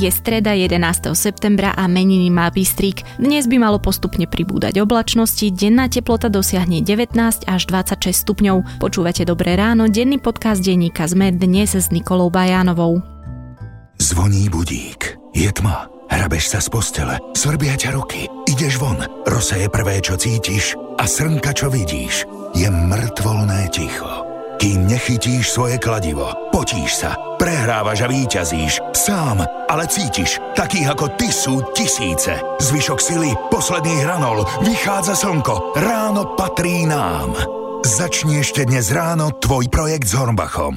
Je streda 11. septembra a meniny má Bystrik. Dnes by malo postupne pribúdať oblačnosti, denná teplota dosiahne 19 až 26 stupňov. Počúvate Dobré ráno, denný podcast denníka ZME dnes s Nikolou Bajánovou. Zvoní budík. Je tma. Hrabeš sa z postele. Svrbia ťa ruky. Ideš von. Rosa je prvé, čo cítiš a srnka, čo vidíš. Je mŕtvolné ticho kým nechytíš svoje kladivo. Potíš sa, prehrávaš a výťazíš. Sám, ale cítiš, takých ako ty sú tisíce. Zvyšok sily, posledný hranol, vychádza slnko, ráno patrí nám. Začni ešte dnes ráno tvoj projekt s Hornbachom.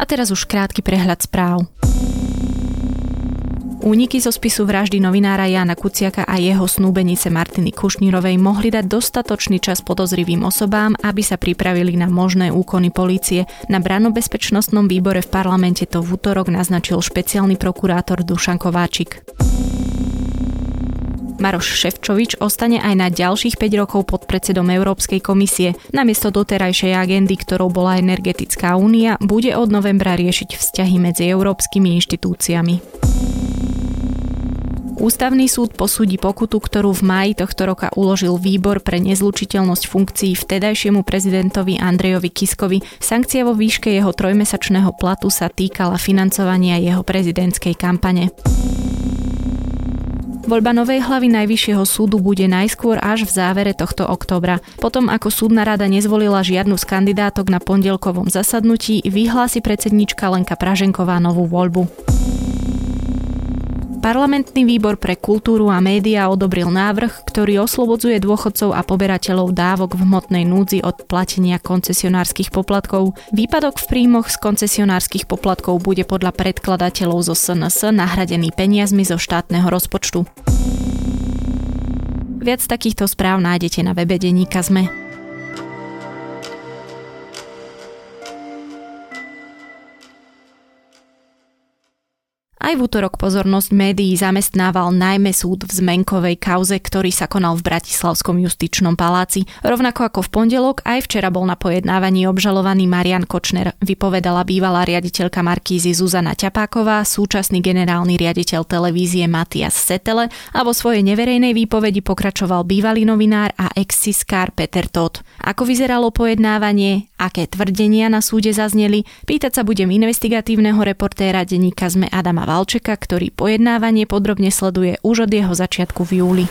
A teraz už krátky prehľad správ. Úniky zo spisu vraždy novinára Jana Kuciaka a jeho snúbenice Martiny Kušnírovej mohli dať dostatočný čas podozrivým osobám, aby sa pripravili na možné úkony polície. Na branobezpečnostnom výbore v parlamente to v útorok naznačil špeciálny prokurátor Dušan Kováčik. Maroš Ševčovič ostane aj na ďalších 5 rokov pod predsedom Európskej komisie. Namiesto doterajšej agendy, ktorou bola energetická únia, bude od novembra riešiť vzťahy medzi európskymi inštitúciami. Ústavný súd posúdi pokutu, ktorú v maji tohto roka uložil výbor pre nezlučiteľnosť funkcií vtedajšiemu prezidentovi Andrejovi Kiskovi. Sankcia vo výške jeho trojmesačného platu sa týkala financovania jeho prezidentskej kampane. Voľba novej hlavy Najvyššieho súdu bude najskôr až v závere tohto októbra. Potom ako súdna rada nezvolila žiadnu z kandidátok na pondelkovom zasadnutí, vyhlási predsednička Lenka Praženková novú voľbu. Parlamentný výbor pre kultúru a médiá odobril návrh, ktorý oslobodzuje dôchodcov a poberateľov dávok v hmotnej núdzi od platenia koncesionárskych poplatkov. Výpadok v príjmoch z koncesionárskych poplatkov bude podľa predkladateľov zo SNS nahradený peniazmi zo štátneho rozpočtu. Viac takýchto správ nájdete na webe Deníka ZME. Aj v útorok pozornosť médií zamestnával najmä súd v zmenkovej kauze, ktorý sa konal v Bratislavskom justičnom paláci. Rovnako ako v pondelok, aj včera bol na pojednávaní obžalovaný Marian Kočner, vypovedala bývalá riaditeľka Markízy Zuzana Ťapáková, súčasný generálny riaditeľ televízie Matias Setele a vo svojej neverejnej výpovedi pokračoval bývalý novinár a ex-siskár Peter Todt. Ako vyzeralo pojednávanie, aké tvrdenia na súde zazneli, pýtať sa budem investigatívneho reportéra denníka ZME Adama Valčeka, ktorý pojednávanie podrobne sleduje už od jeho začiatku v júli.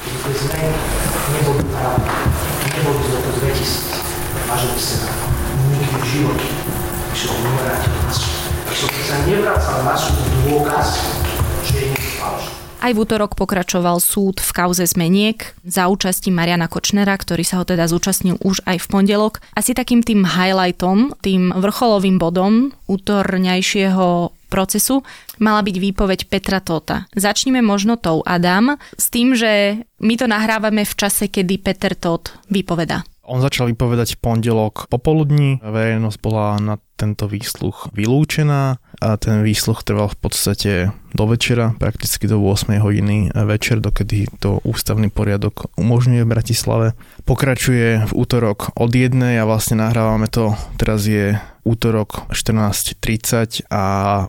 Aj v útorok pokračoval súd v kauze zmeniek za účasti Mariana Kočnera, ktorý sa ho teda zúčastnil už aj v pondelok. Asi takým tým highlightom, tým vrcholovým bodom útorňajšieho procesu mala byť výpoveď Petra Tota. Začnime možno tou Adam s tým, že my to nahrávame v čase, kedy Peter Tot vypoveda. On začal vypovedať v pondelok popoludní, verejnosť bola na tento výsluch vylúčená a ten výsluch trval v podstate do večera, prakticky do 8 hodiny večer, dokedy to ústavný poriadok umožňuje v Bratislave. Pokračuje v útorok od jednej a vlastne nahrávame to, teraz je útorok 14.30 a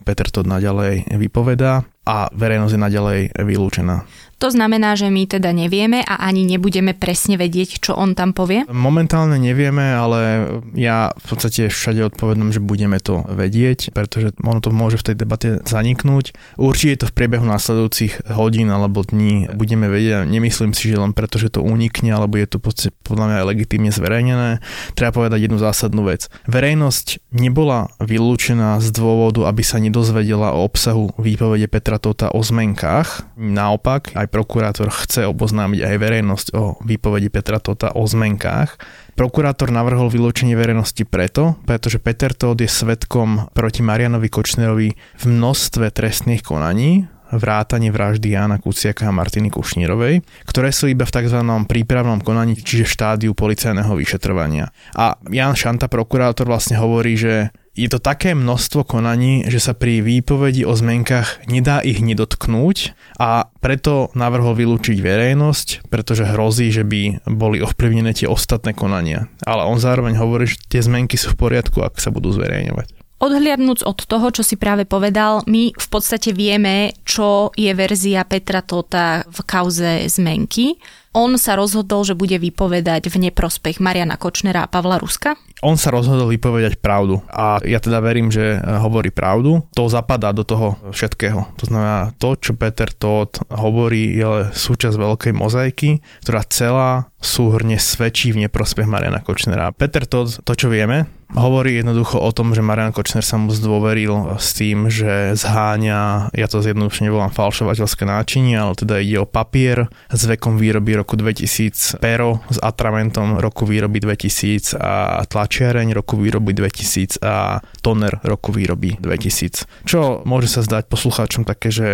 Peter to naďalej vypovedá a verejnosť je naďalej vylúčená. To znamená, že my teda nevieme a ani nebudeme presne vedieť, čo on tam povie? Momentálne nevieme, ale ja v podstate všade odpovedom, že budeme to vedieť, pretože ono to môže v tej debate zaniknúť. Určite to v priebehu následujúcich hodín alebo dní budeme vedieť. Nemyslím si, že len preto, že to unikne, alebo je to podľa mňa aj legitímne zverejnené. Treba povedať jednu zásadnú vec. Verejnosť nebola vylúčená z dôvodu, aby sa nedozvedela o obsahu výpovede Petra Tota o zmenkách. Naopak, aj prokurátor chce oboznámiť aj verejnosť o výpovedi Petra Tota o zmenkách. Prokurátor navrhol vylúčenie verejnosti preto, pretože Peter Todt je svetkom proti Marianovi Kočnerovi v množstve trestných konaní, vrátanie vraždy Jana Kuciaka a Martiny Kušnírovej, ktoré sú iba v tzv. prípravnom konaní, čiže štádiu policajného vyšetrovania. A Jan Šanta, prokurátor, vlastne hovorí, že je to také množstvo konaní, že sa pri výpovedi o zmenkách nedá ich nedotknúť a preto navrhol vylúčiť verejnosť, pretože hrozí, že by boli ovplyvnené tie ostatné konania. Ale on zároveň hovorí, že tie zmenky sú v poriadku, ak sa budú zverejňovať. Odhliadnúc od toho, čo si práve povedal, my v podstate vieme, čo je verzia Petra Tota v kauze zmenky. On sa rozhodol, že bude vypovedať v neprospech Mariana Kočnera a Pavla Ruska? On sa rozhodol vypovedať pravdu a ja teda verím, že hovorí pravdu. To zapadá do toho všetkého. To znamená, to, čo Peter Todt hovorí, je súčasť veľkej mozaiky, ktorá celá súhrne svedčí v neprospech Mariana Kočnera. Peter Todt, to čo vieme, hovorí jednoducho o tom, že Marian Kočner sa mu zdôveril s tým, že zháňa, ja to zjednodušene volám falšovateľské náčinie, ale teda ide o papier s vekom výroby roku 2000, pero s atramentom roku výroby 2000 a tlačiareň roku výroby 2000 a toner roku výroby 2000. Čo môže sa zdať poslucháčom také, že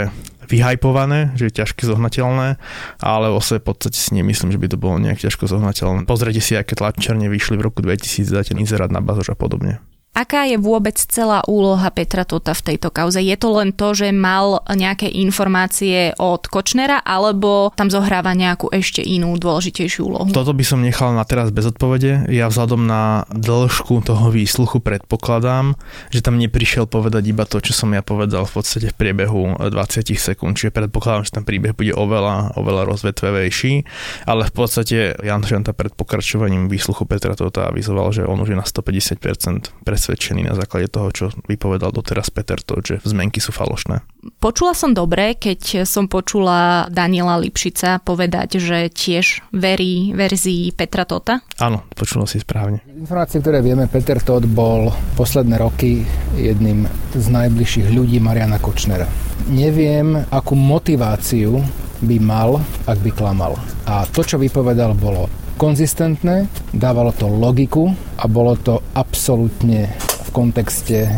vyhajpované, že je ťažké zohnateľné, ale o v podstate si nemyslím, že by to bolo nejak ťažko zohnateľné. Pozrite si, aké tlačerne vyšli v roku 2000, dáte inzerát na bazož a podobne. Aká je vôbec celá úloha Petra Tota v tejto kauze? Je to len to, že mal nejaké informácie od Kočnera, alebo tam zohráva nejakú ešte inú dôležitejšiu úlohu? Toto by som nechal na teraz bez odpovede. Ja vzhľadom na dĺžku toho výsluchu predpokladám, že tam neprišiel povedať iba to, čo som ja povedal v podstate v priebehu 20 sekúnd. Čiže predpokladám, že ten príbeh bude oveľa, oveľa rozvetvevejší, ale v podstate Jan Šanta pred pokračovaním výsluchu Petra Tota avizoval, že on už je na 150% presvedčený presvedčený na základe toho, čo vypovedal doteraz Peter, to, že zmenky sú falošné. Počula som dobre, keď som počula Daniela Lipšica povedať, že tiež verí verzii Petra Tota? Áno, počula si správne. Informácie, ktoré vieme, Peter Tot bol posledné roky jedným z najbližších ľudí Mariana Kočnera. Neviem, akú motiváciu by mal, ak by klamal. A to, čo vypovedal, bolo konzistentné, dávalo to logiku a bolo to absolútne kontexte e,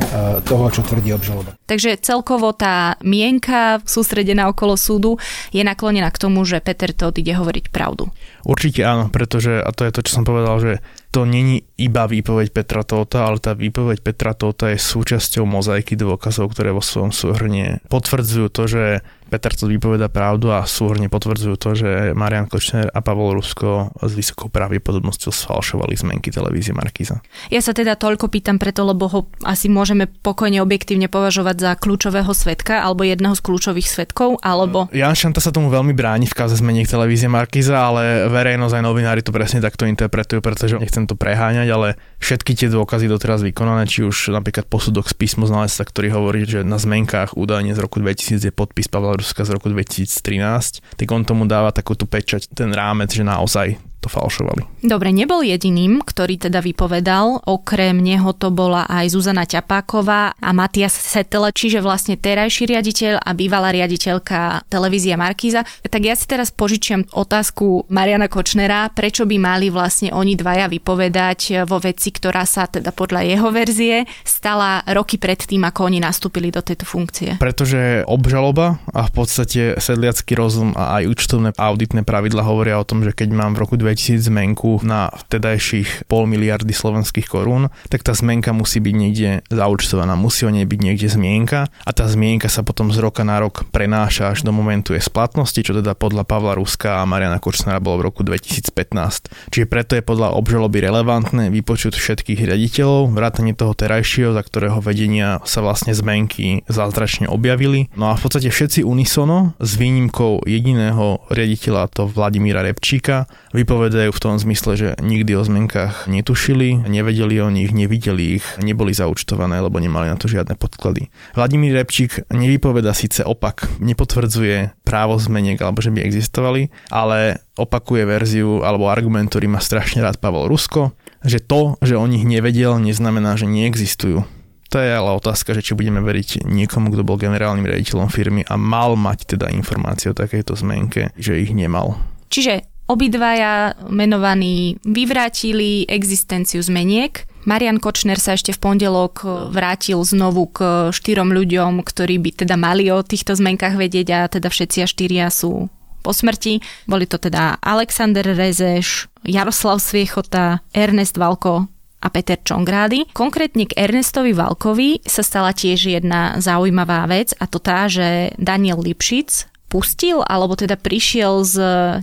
toho, čo tvrdí obžaloba. Takže celkovo tá mienka sústredená okolo súdu je naklonená k tomu, že Peter Todd ide hovoriť pravdu. Určite áno, pretože, a to je to, čo som povedal, že to není iba výpoveď Petra Tóta, ale tá výpoveď Petra Tóta je súčasťou mozaiky dôkazov, ktoré vo svojom súhrne potvrdzujú to, že Peter to vypoveda pravdu a súhrne potvrdzujú to, že Marian Kočner a Pavol Rusko s vysokou pravdepodobnosťou sfalšovali zmenky televízie Markíza. Ja sa teda toľko pýtam preto, lebo ho asi môžeme pokojne objektívne považovať za kľúčového svetka alebo jedného z kľúčových svetkov, alebo... Jan Šanta sa tomu veľmi bráni v kauze zmeniek televízie Markíza, ale verejnosť aj novinári to presne takto interpretujú, pretože nechcem to preháňať, ale všetky tie dôkazy doteraz vykonané, či už napríklad posudok z písmo znalectva, ktorý hovorí, že na zmenkách údajne z roku 2000 je podpis Pavla Ruska z roku 2013, tak on tomu dáva takúto pečať, ten rámec, že naozaj falšovali. Dobre, nebol jediným, ktorý teda vypovedal. Okrem neho to bola aj Zuzana Ťapáková a Matias Setele, čiže vlastne terajší riaditeľ a bývalá riaditeľka televízia Markíza. Tak ja si teraz požičiam otázku Mariana Kočnera, prečo by mali vlastne oni dvaja vypovedať vo veci, ktorá sa teda podľa jeho verzie stala roky pred tým, ako oni nastúpili do tejto funkcie. Pretože obžaloba a v podstate sedliacký rozum a aj účtovné auditné pravidla hovoria o tom, že keď mám v roku 2000 zmenku na vtedajších pol miliardy slovenských korún, tak tá zmenka musí byť niekde zaučtovaná, musí o nej byť niekde zmienka a tá zmienka sa potom z roka na rok prenáša až do momentu jej splatnosti, čo teda podľa Pavla Ruska a Mariana Kočnera bolo v roku 2015. Čiže preto je podľa obžaloby relevantné vypočuť všetkých riaditeľov, vrátane toho terajšieho, za ktorého vedenia sa vlastne zmenky zázračne objavili. No a v podstate všetci unisono s výnimkou jediného riaditeľa, to Vladimíra Repčíka, vypovedali vypovedajú v tom zmysle, že nikdy o zmenkách netušili, nevedeli o nich, nevideli ich, neboli zaučtované, lebo nemali na to žiadne podklady. Vladimír Repčík nevypoveda síce opak, nepotvrdzuje právo zmeniek alebo že by existovali, ale opakuje verziu alebo argument, ktorý má strašne rád Pavol Rusko, že to, že o nich nevedel, neznamená, že neexistujú. To je ale otázka, že či budeme veriť niekomu, kto bol generálnym riaditeľom firmy a mal mať teda informácie o takejto zmenke, že ich nemal. Čiže Obidvaja menovaní vyvrátili existenciu zmeniek. Marian Kočner sa ešte v pondelok vrátil znovu k štyrom ľuďom, ktorí by teda mali o týchto zmenkách vedieť a teda všetci a štyria sú po smrti. Boli to teda Alexander Rezeš, Jaroslav Sviechota, Ernest Valko a Peter Čongrády. Konkrétne k Ernestovi Valkovi sa stala tiež jedna zaujímavá vec a to tá, že Daniel Lipšic pustil, alebo teda prišiel s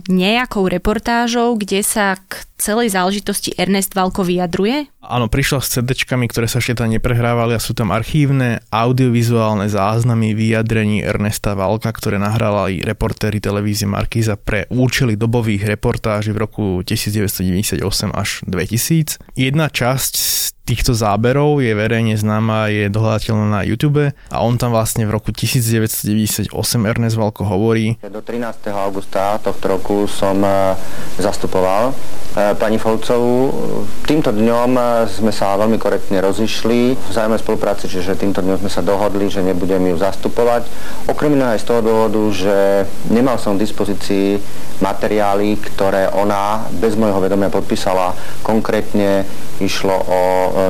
nejakou reportážou, kde sa k celej záležitosti Ernest Valko vyjadruje? Áno, prišla s cd ktoré sa ešte tam neprehrávali a sú tam archívne audiovizuálne záznamy vyjadrení Ernesta Valka, ktoré nahrala aj reportéry televízie Markíza pre účely dobových reportáží v roku 1998 až 2000. Jedna časť z týchto záberov je verejne známa, je dohľadateľná na YouTube a on tam vlastne v roku 1998 Ernest Valko hovorí. Do 13. augusta tohto roku som e, zastupoval e, pani Folcovú. Týmto dňom e, sme sa veľmi korektne rozišli v zájme spolupráci, čiže týmto dňom sme sa dohodli, že nebudem ju zastupovať. Okrem iného aj z toho dôvodu, že nemal som v dispozícii materiály, ktoré ona bez môjho vedomia podpísala. Konkrétne išlo o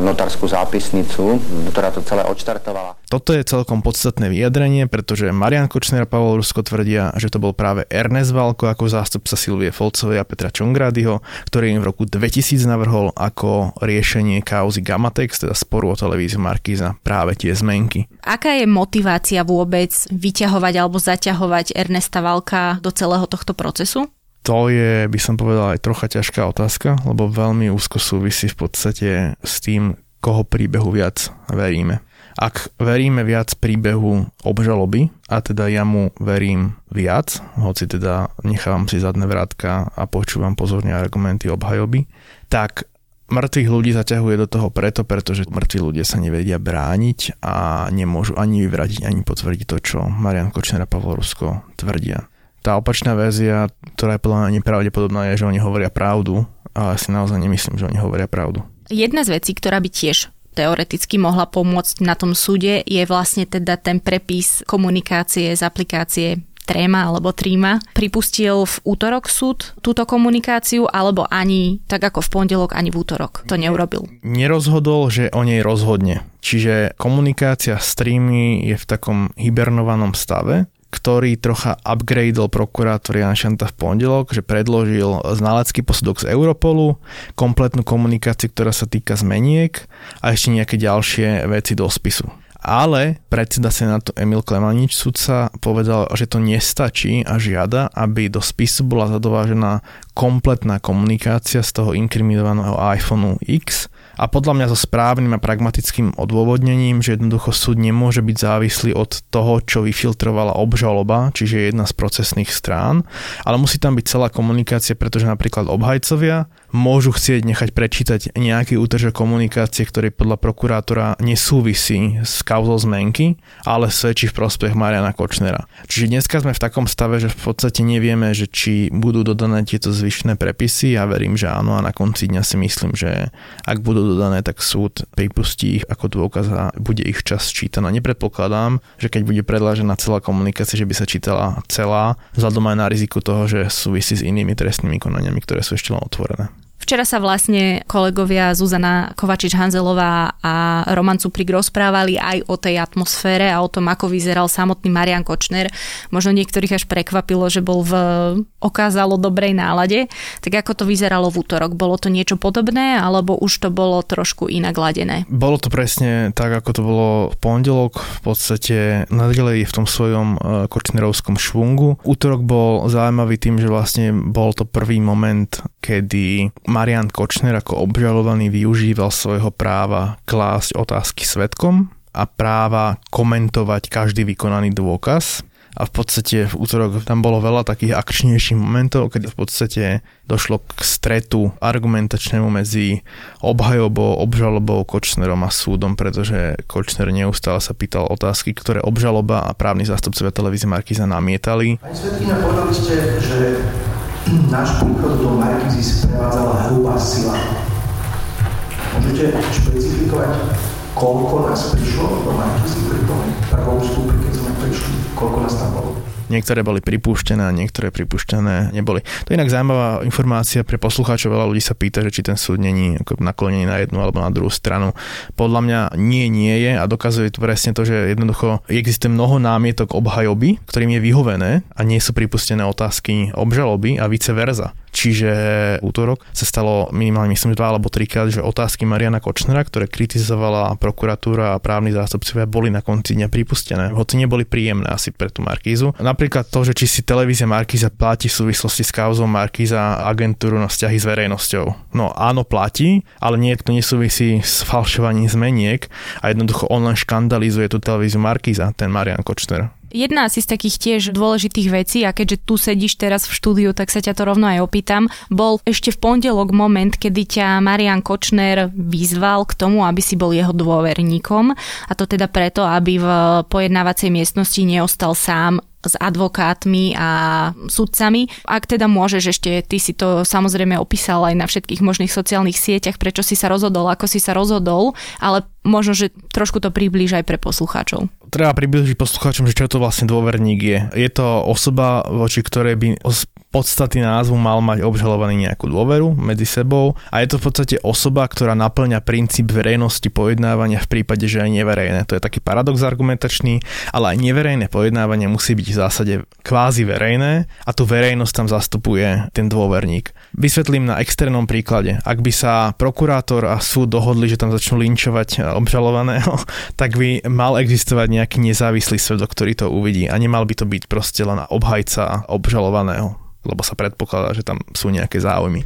notárskú zápisnicu, ktorá to celé odštartovala. Toto je celkom podstatné vyjadrenie, pretože Marian Kočner a Pavel Rusko tvrdia, že to bol práve Ernest Valko ako zástupca Silvie Folcovej a Petra Čongrádyho, ktorý im v roku 2000 navrhol ako riešenie kauzy Gamatex, teda sporu o televíziu Markíza, práve tie zmenky. Aká je motivácia vôbec vyťahovať alebo zaťahovať Ernesta Valka do celého tohto procesu? To je, by som povedal, aj trocha ťažká otázka, lebo veľmi úzko súvisí v podstate s tým, koho príbehu viac veríme. Ak veríme viac príbehu obžaloby, a teda ja mu verím viac, hoci teda nechávam si zadné vrátka a počúvam pozorne argumenty obhajoby, tak mŕtvych ľudí zaťahuje do toho preto, pretože mŕtvi ľudia sa nevedia brániť a nemôžu ani vyvratiť, ani potvrdiť to, čo Marian Kočner a Pavlo Rusko tvrdia. Tá opačná verzia, ktorá je podľa mňa nepravdepodobná, je, že oni hovoria pravdu, ale si naozaj nemyslím, že oni hovoria pravdu. Jedna z vecí, ktorá by tiež teoreticky mohla pomôcť na tom súde, je vlastne teda ten prepis komunikácie z aplikácie Tréma alebo Tríma. Pripustil v útorok súd túto komunikáciu alebo ani, tak ako v pondelok, ani v útorok to neurobil? Nerozhodol, že o nej rozhodne. Čiže komunikácia s Trímy je v takom hibernovanom stave ktorý trocha upgradeol prokurátor Jan Šanta v pondelok, že predložil znalecký posudok z Europolu, kompletnú komunikáciu, ktorá sa týka zmeniek a ešte nejaké ďalšie veci do spisu. Ale predseda Senátu Emil Klemanič sudca povedal, že to nestačí a žiada, aby do spisu bola zadovážená kompletná komunikácia z toho inkriminovaného iPhoneu X a podľa mňa so správnym a pragmatickým odôvodnením, že jednoducho súd nemôže byť závislý od toho, čo vyfiltrovala obžaloba, čiže jedna z procesných strán, ale musí tam byť celá komunikácia, pretože napríklad obhajcovia môžu chcieť nechať prečítať nejaký útržok komunikácie, ktorý podľa prokurátora nesúvisí s kauzou zmenky, ale svedčí v prospech Mariana Kočnera. Čiže dneska sme v takom stave, že v podstate nevieme, že či budú dodané tieto zvyšné prepisy. Ja verím, že áno a na konci dňa si myslím, že ak budú dodané, tak súd pripustí ich ako dôkaz a bude ich čas čítaná. Nepredpokladám, že keď bude predlážená celá komunikácia, že by sa čítala celá, vzhľadom aj na riziku toho, že súvisí s inými trestnými konaniami, ktoré sú ešte len otvorené. Včera sa vlastne kolegovia Zuzana Kovačič-Hanzelová a Roman Cuprik rozprávali aj o tej atmosfére a o tom, ako vyzeral samotný Marian Kočner. Možno niektorých až prekvapilo, že bol v okázalo dobrej nálade. Tak ako to vyzeralo v útorok? Bolo to niečo podobné, alebo už to bolo trošku inak ladené? Bolo to presne tak, ako to bolo v pondelok. V podstate nadalej v tom svojom e, kočnerovskom švungu. Útorok bol zaujímavý tým, že vlastne bol to prvý moment, kedy Marian Kočner ako obžalovaný využíval svojho práva klásť otázky svetkom a práva komentovať každý vykonaný dôkaz a v podstate v útorok tam bolo veľa takých akčnejších momentov, keď v podstate došlo k stretu argumentačnému medzi obhajobou, obžalobou, Kočnerom a súdom, pretože Kočner neustále sa pýtal otázky, ktoré obžaloba a právni zástupcovia televízie Markiza namietali. Pani Svetlina, povedali ste, že náš príchod do Markízy sprevádzala hrubá sila. Môžete špecifikovať, koľko nás prišlo do Markízy pri tom prvom vstupe, keď sme prišli, koľko nás tam bolo? Niektoré boli pripúšťané a niektoré pripúšťané neboli. To je inak zaujímavá informácia pre poslucháčov. Veľa ľudí sa pýta, že či ten súd není naklonený na jednu alebo na druhú stranu. Podľa mňa nie, nie je a dokazuje to presne to, že jednoducho existuje mnoho námietok obhajoby, ktorým je vyhovené a nie sú pripustené otázky obžaloby a vice versa. Čiže útorok sa stalo minimálne myslím dva alebo trikrát, že otázky Mariana Kočnera, ktoré kritizovala prokuratúra a právni zástupcovia, boli na konci dňa pripustené. Hoci neboli príjemné asi pre tú Markízu. Napríklad to, že či si televízia Markíza platí v súvislosti s kauzou Markíza agentúru na vzťahy s verejnosťou. No áno, platí, ale nie, to nesúvisí s falšovaním zmeniek a jednoducho on len škandalizuje tú televíziu Markíza, ten Marian Kočner. Jedna asi z takých tiež dôležitých vecí, a keďže tu sedíš teraz v štúdiu, tak sa ťa to rovno aj opýtam, bol ešte v pondelok moment, kedy ťa Marian Kočner vyzval k tomu, aby si bol jeho dôverníkom. A to teda preto, aby v pojednávacej miestnosti neostal sám s advokátmi a sudcami. Ak teda môžeš ešte, ty si to samozrejme opísal aj na všetkých možných sociálnych sieťach, prečo si sa rozhodol, ako si sa rozhodol, ale možno, že trošku to priblíž aj pre poslucháčov. Treba približiť poslucháčom, že čo to vlastne dôverník je. Je to osoba, voči ktorej by podstaty názvu mal mať obžalovaný nejakú dôveru medzi sebou a je to v podstate osoba, ktorá naplňa princíp verejnosti pojednávania v prípade, že aj neverejné. To je taký paradox argumentačný, ale aj neverejné pojednávanie musí byť v zásade kvázi verejné a tu verejnosť tam zastupuje ten dôverník. Vysvetlím na externom príklade. Ak by sa prokurátor a súd dohodli, že tam začnú linčovať obžalovaného, tak by mal existovať nejaký nezávislý svedok, ktorý to uvidí a nemal by to byť proste len obhajca obžalovaného lebo sa predpokladá, že tam sú nejaké záujmy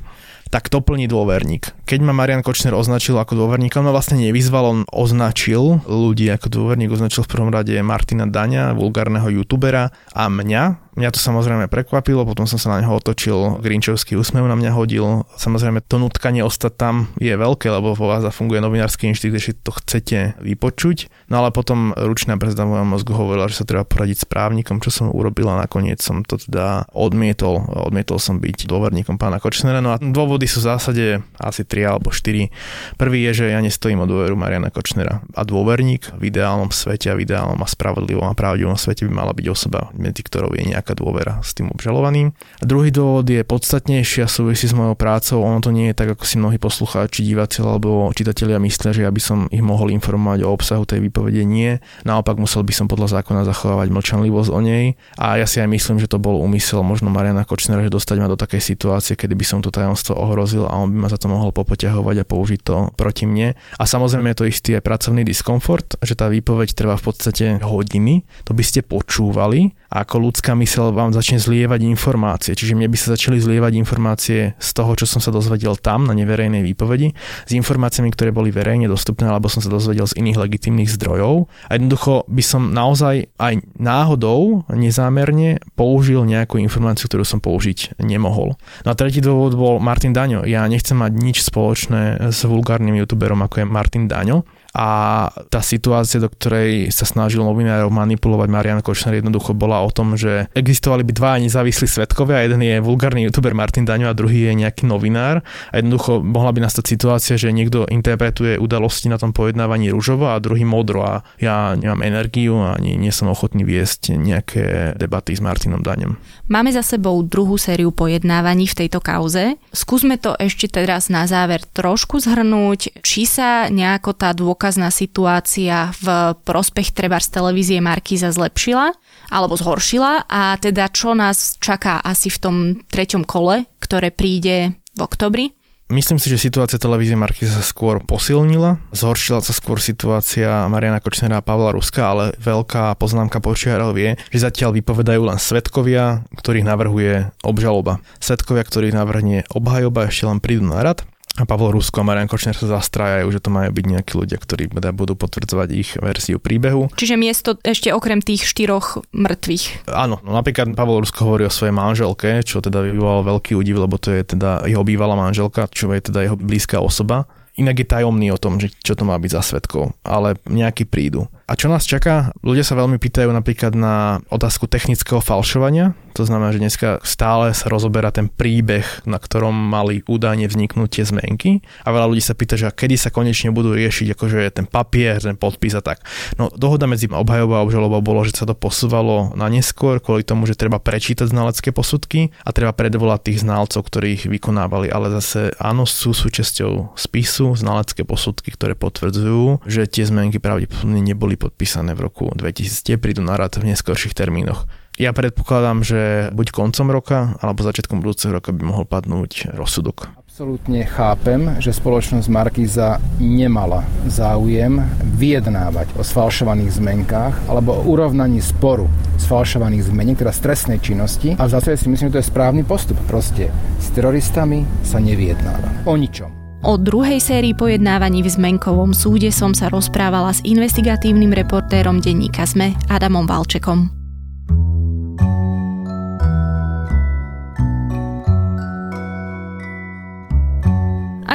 tak to plní dôverník. Keď ma Marian Kočner označil ako dôverník, on ma vlastne nevyzval, on označil ľudí ako dôverník, označil v prvom rade Martina Daňa, vulgárneho youtubera a mňa, Mňa to samozrejme prekvapilo, potom som sa na neho otočil, Grinčovský úsmev na mňa hodil. Samozrejme to nutkanie ostať tam je veľké, lebo vo vás funguje novinársky inštitút, že to chcete vypočuť. No ale potom ručná brzda mojom mozgu hovorila, že sa treba poradiť s právnikom, čo som urobil a nakoniec som to teda odmietol. Odmietol som byť dôverníkom pána Kočnera. No a dôvody sú v zásade asi 3 alebo 4. Prvý je, že ja nestojím o dôveru Mariana Kočnera. A dôverník v ideálnom svete a v ideálnom a spravodlivom a pravdivom svete by mala byť osoba, medzi ktorou je dôvera s tým obžalovaným. A druhý dôvod je podstatnejší a súvisí s mojou prácou. Ono to nie je tak, ako si mnohí poslucháči, diváci alebo čitatelia myslia, že ja by som ich mohol informovať o obsahu tej výpovede. Nie. Naopak musel by som podľa zákona zachovávať mlčanlivosť o nej. A ja si aj myslím, že to bol úmysel možno Mariana Kočnera, že dostať ma do takej situácie, kedy by som to tajomstvo ohrozil a on by ma za to mohol popoťahovať a použiť to proti mne. A samozrejme je to istý aj pracovný diskomfort, že tá výpoveď trvá v podstate hodiny. To by ste počúvali a ako ľudská mysel vám začne zlievať informácie. Čiže mne by sa začali zlievať informácie z toho, čo som sa dozvedel tam na neverejnej výpovedi, s informáciami, ktoré boli verejne dostupné, alebo som sa dozvedel z iných legitimných zdrojov. A jednoducho by som naozaj aj náhodou, nezámerne použil nejakú informáciu, ktorú som použiť nemohol. No a tretí dôvod bol Martin Daňo. Ja nechcem mať nič spoločné s vulgárnym youtuberom, ako je Martin Daňo a tá situácia, do ktorej sa snažil novinárov manipulovať Marian Kočner jednoducho bola o tom, že existovali by dva nezávislí svetkovia, jeden je vulgárny youtuber Martin Daňo a druhý je nejaký novinár a jednoducho mohla by nastať situácia, že niekto interpretuje udalosti na tom pojednávaní rúžovo a druhý modro a ja nemám energiu ani nie som ochotný viesť nejaké debaty s Martinom Daňom. Máme za sebou druhú sériu pojednávaní v tejto kauze. Skúsme to ešte teraz na záver trošku zhrnúť, či sa nejako tá dôkazná situácia v prospech treba z televízie Markíza zlepšila alebo zhoršila a teda čo nás čaká asi v tom treťom kole, ktoré príde v oktobri. Myslím si, že situácia televízie Marky sa skôr posilnila. Zhoršila sa skôr situácia Mariana Kočnera a Pavla Ruska, ale veľká poznámka počiarov je, že zatiaľ vypovedajú len svetkovia, ktorých navrhuje obžaloba. Svetkovia, ktorých navrhne obhajoba, ešte len prídu na rad a Pavel Rusko a Marian Kočner sa zastrájajú, že to majú byť nejakí ľudia, ktorí teda budú potvrdzovať ich verziu príbehu. Čiže miesto ešte okrem tých štyroch mŕtvych. Áno, no napríklad Pavel Rusko hovorí o svojej manželke, čo teda vyvolal veľký údiv, lebo to je teda jeho bývalá manželka, čo je teda jeho blízka osoba. Inak je tajomný o tom, že čo to má byť za svetkov, ale nejaký prídu. A čo nás čaká? Ľudia sa veľmi pýtajú napríklad na otázku technického falšovania. To znamená, že dneska stále sa rozoberá ten príbeh, na ktorom mali údajne vzniknúť tie zmenky. A veľa ľudí sa pýta, že kedy sa konečne budú riešiť akože ten papier, ten podpis a tak. No dohoda medzi obhajobou a obžalobou bolo, že sa to posúvalo na neskôr kvôli tomu, že treba prečítať znalecké posudky a treba predvolať tých znalcov, ktorí ich vykonávali. Ale zase áno, sú súčasťou spisu znalecké posudky, ktoré potvrdzujú, že tie zmenky pravdepodobne neboli podpísané v roku 2000, prídu na rad v neskorších termínoch. Ja predpokladám, že buď koncom roka alebo začiatkom budúceho roka by mohol padnúť rozsudok. Absolútne chápem, že spoločnosť Markiza nemala záujem vyjednávať o sfalšovaných zmenkách alebo o urovnaní sporu sfalšovaných zmeniek, teda stresnej činnosti. A v zásade si myslím, že to je správny postup. Proste s teroristami sa nevyjednáva. O ničom. O druhej sérii pojednávaní v Zmenkovom súde som sa rozprávala s investigatívnym reportérom denníka ZME Adamom Valčekom.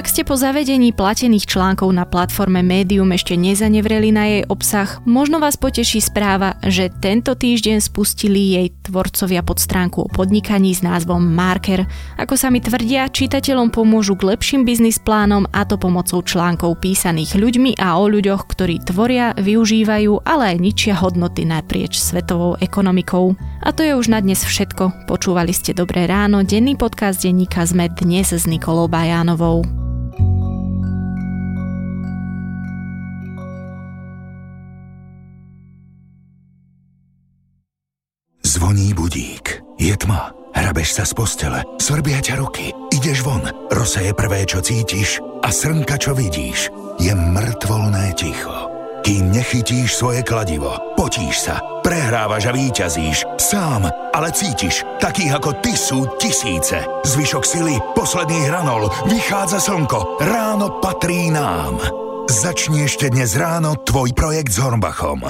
Ak ste po zavedení platených článkov na platforme Medium ešte nezanevreli na jej obsah, možno vás poteší správa, že tento týždeň spustili jej tvorcovia pod stránku o podnikaní s názvom Marker. Ako sa mi tvrdia, čitateľom pomôžu k lepším biznis plánom a to pomocou článkov písaných ľuďmi a o ľuďoch, ktorí tvoria, využívajú, ale aj ničia hodnoty naprieč svetovou ekonomikou. A to je už na dnes všetko. Počúvali ste Dobré ráno, denný podcast denníka sme dnes s Nikolou Bajánovou. Tma. Hrabeš sa z postele. Svrbia ťa ruky. Ideš von. Rosa je prvé, čo cítiš a srnka, čo vidíš. Je mŕtvolné ticho. Kým nechytíš svoje kladivo, potíš sa, prehrávaš a výťazíš. Sám, ale cítiš, takých ako ty sú tisíce. Zvyšok sily, posledný hranol, vychádza slnko, ráno patrí nám. Začni ešte dnes ráno tvoj projekt s Hornbachom.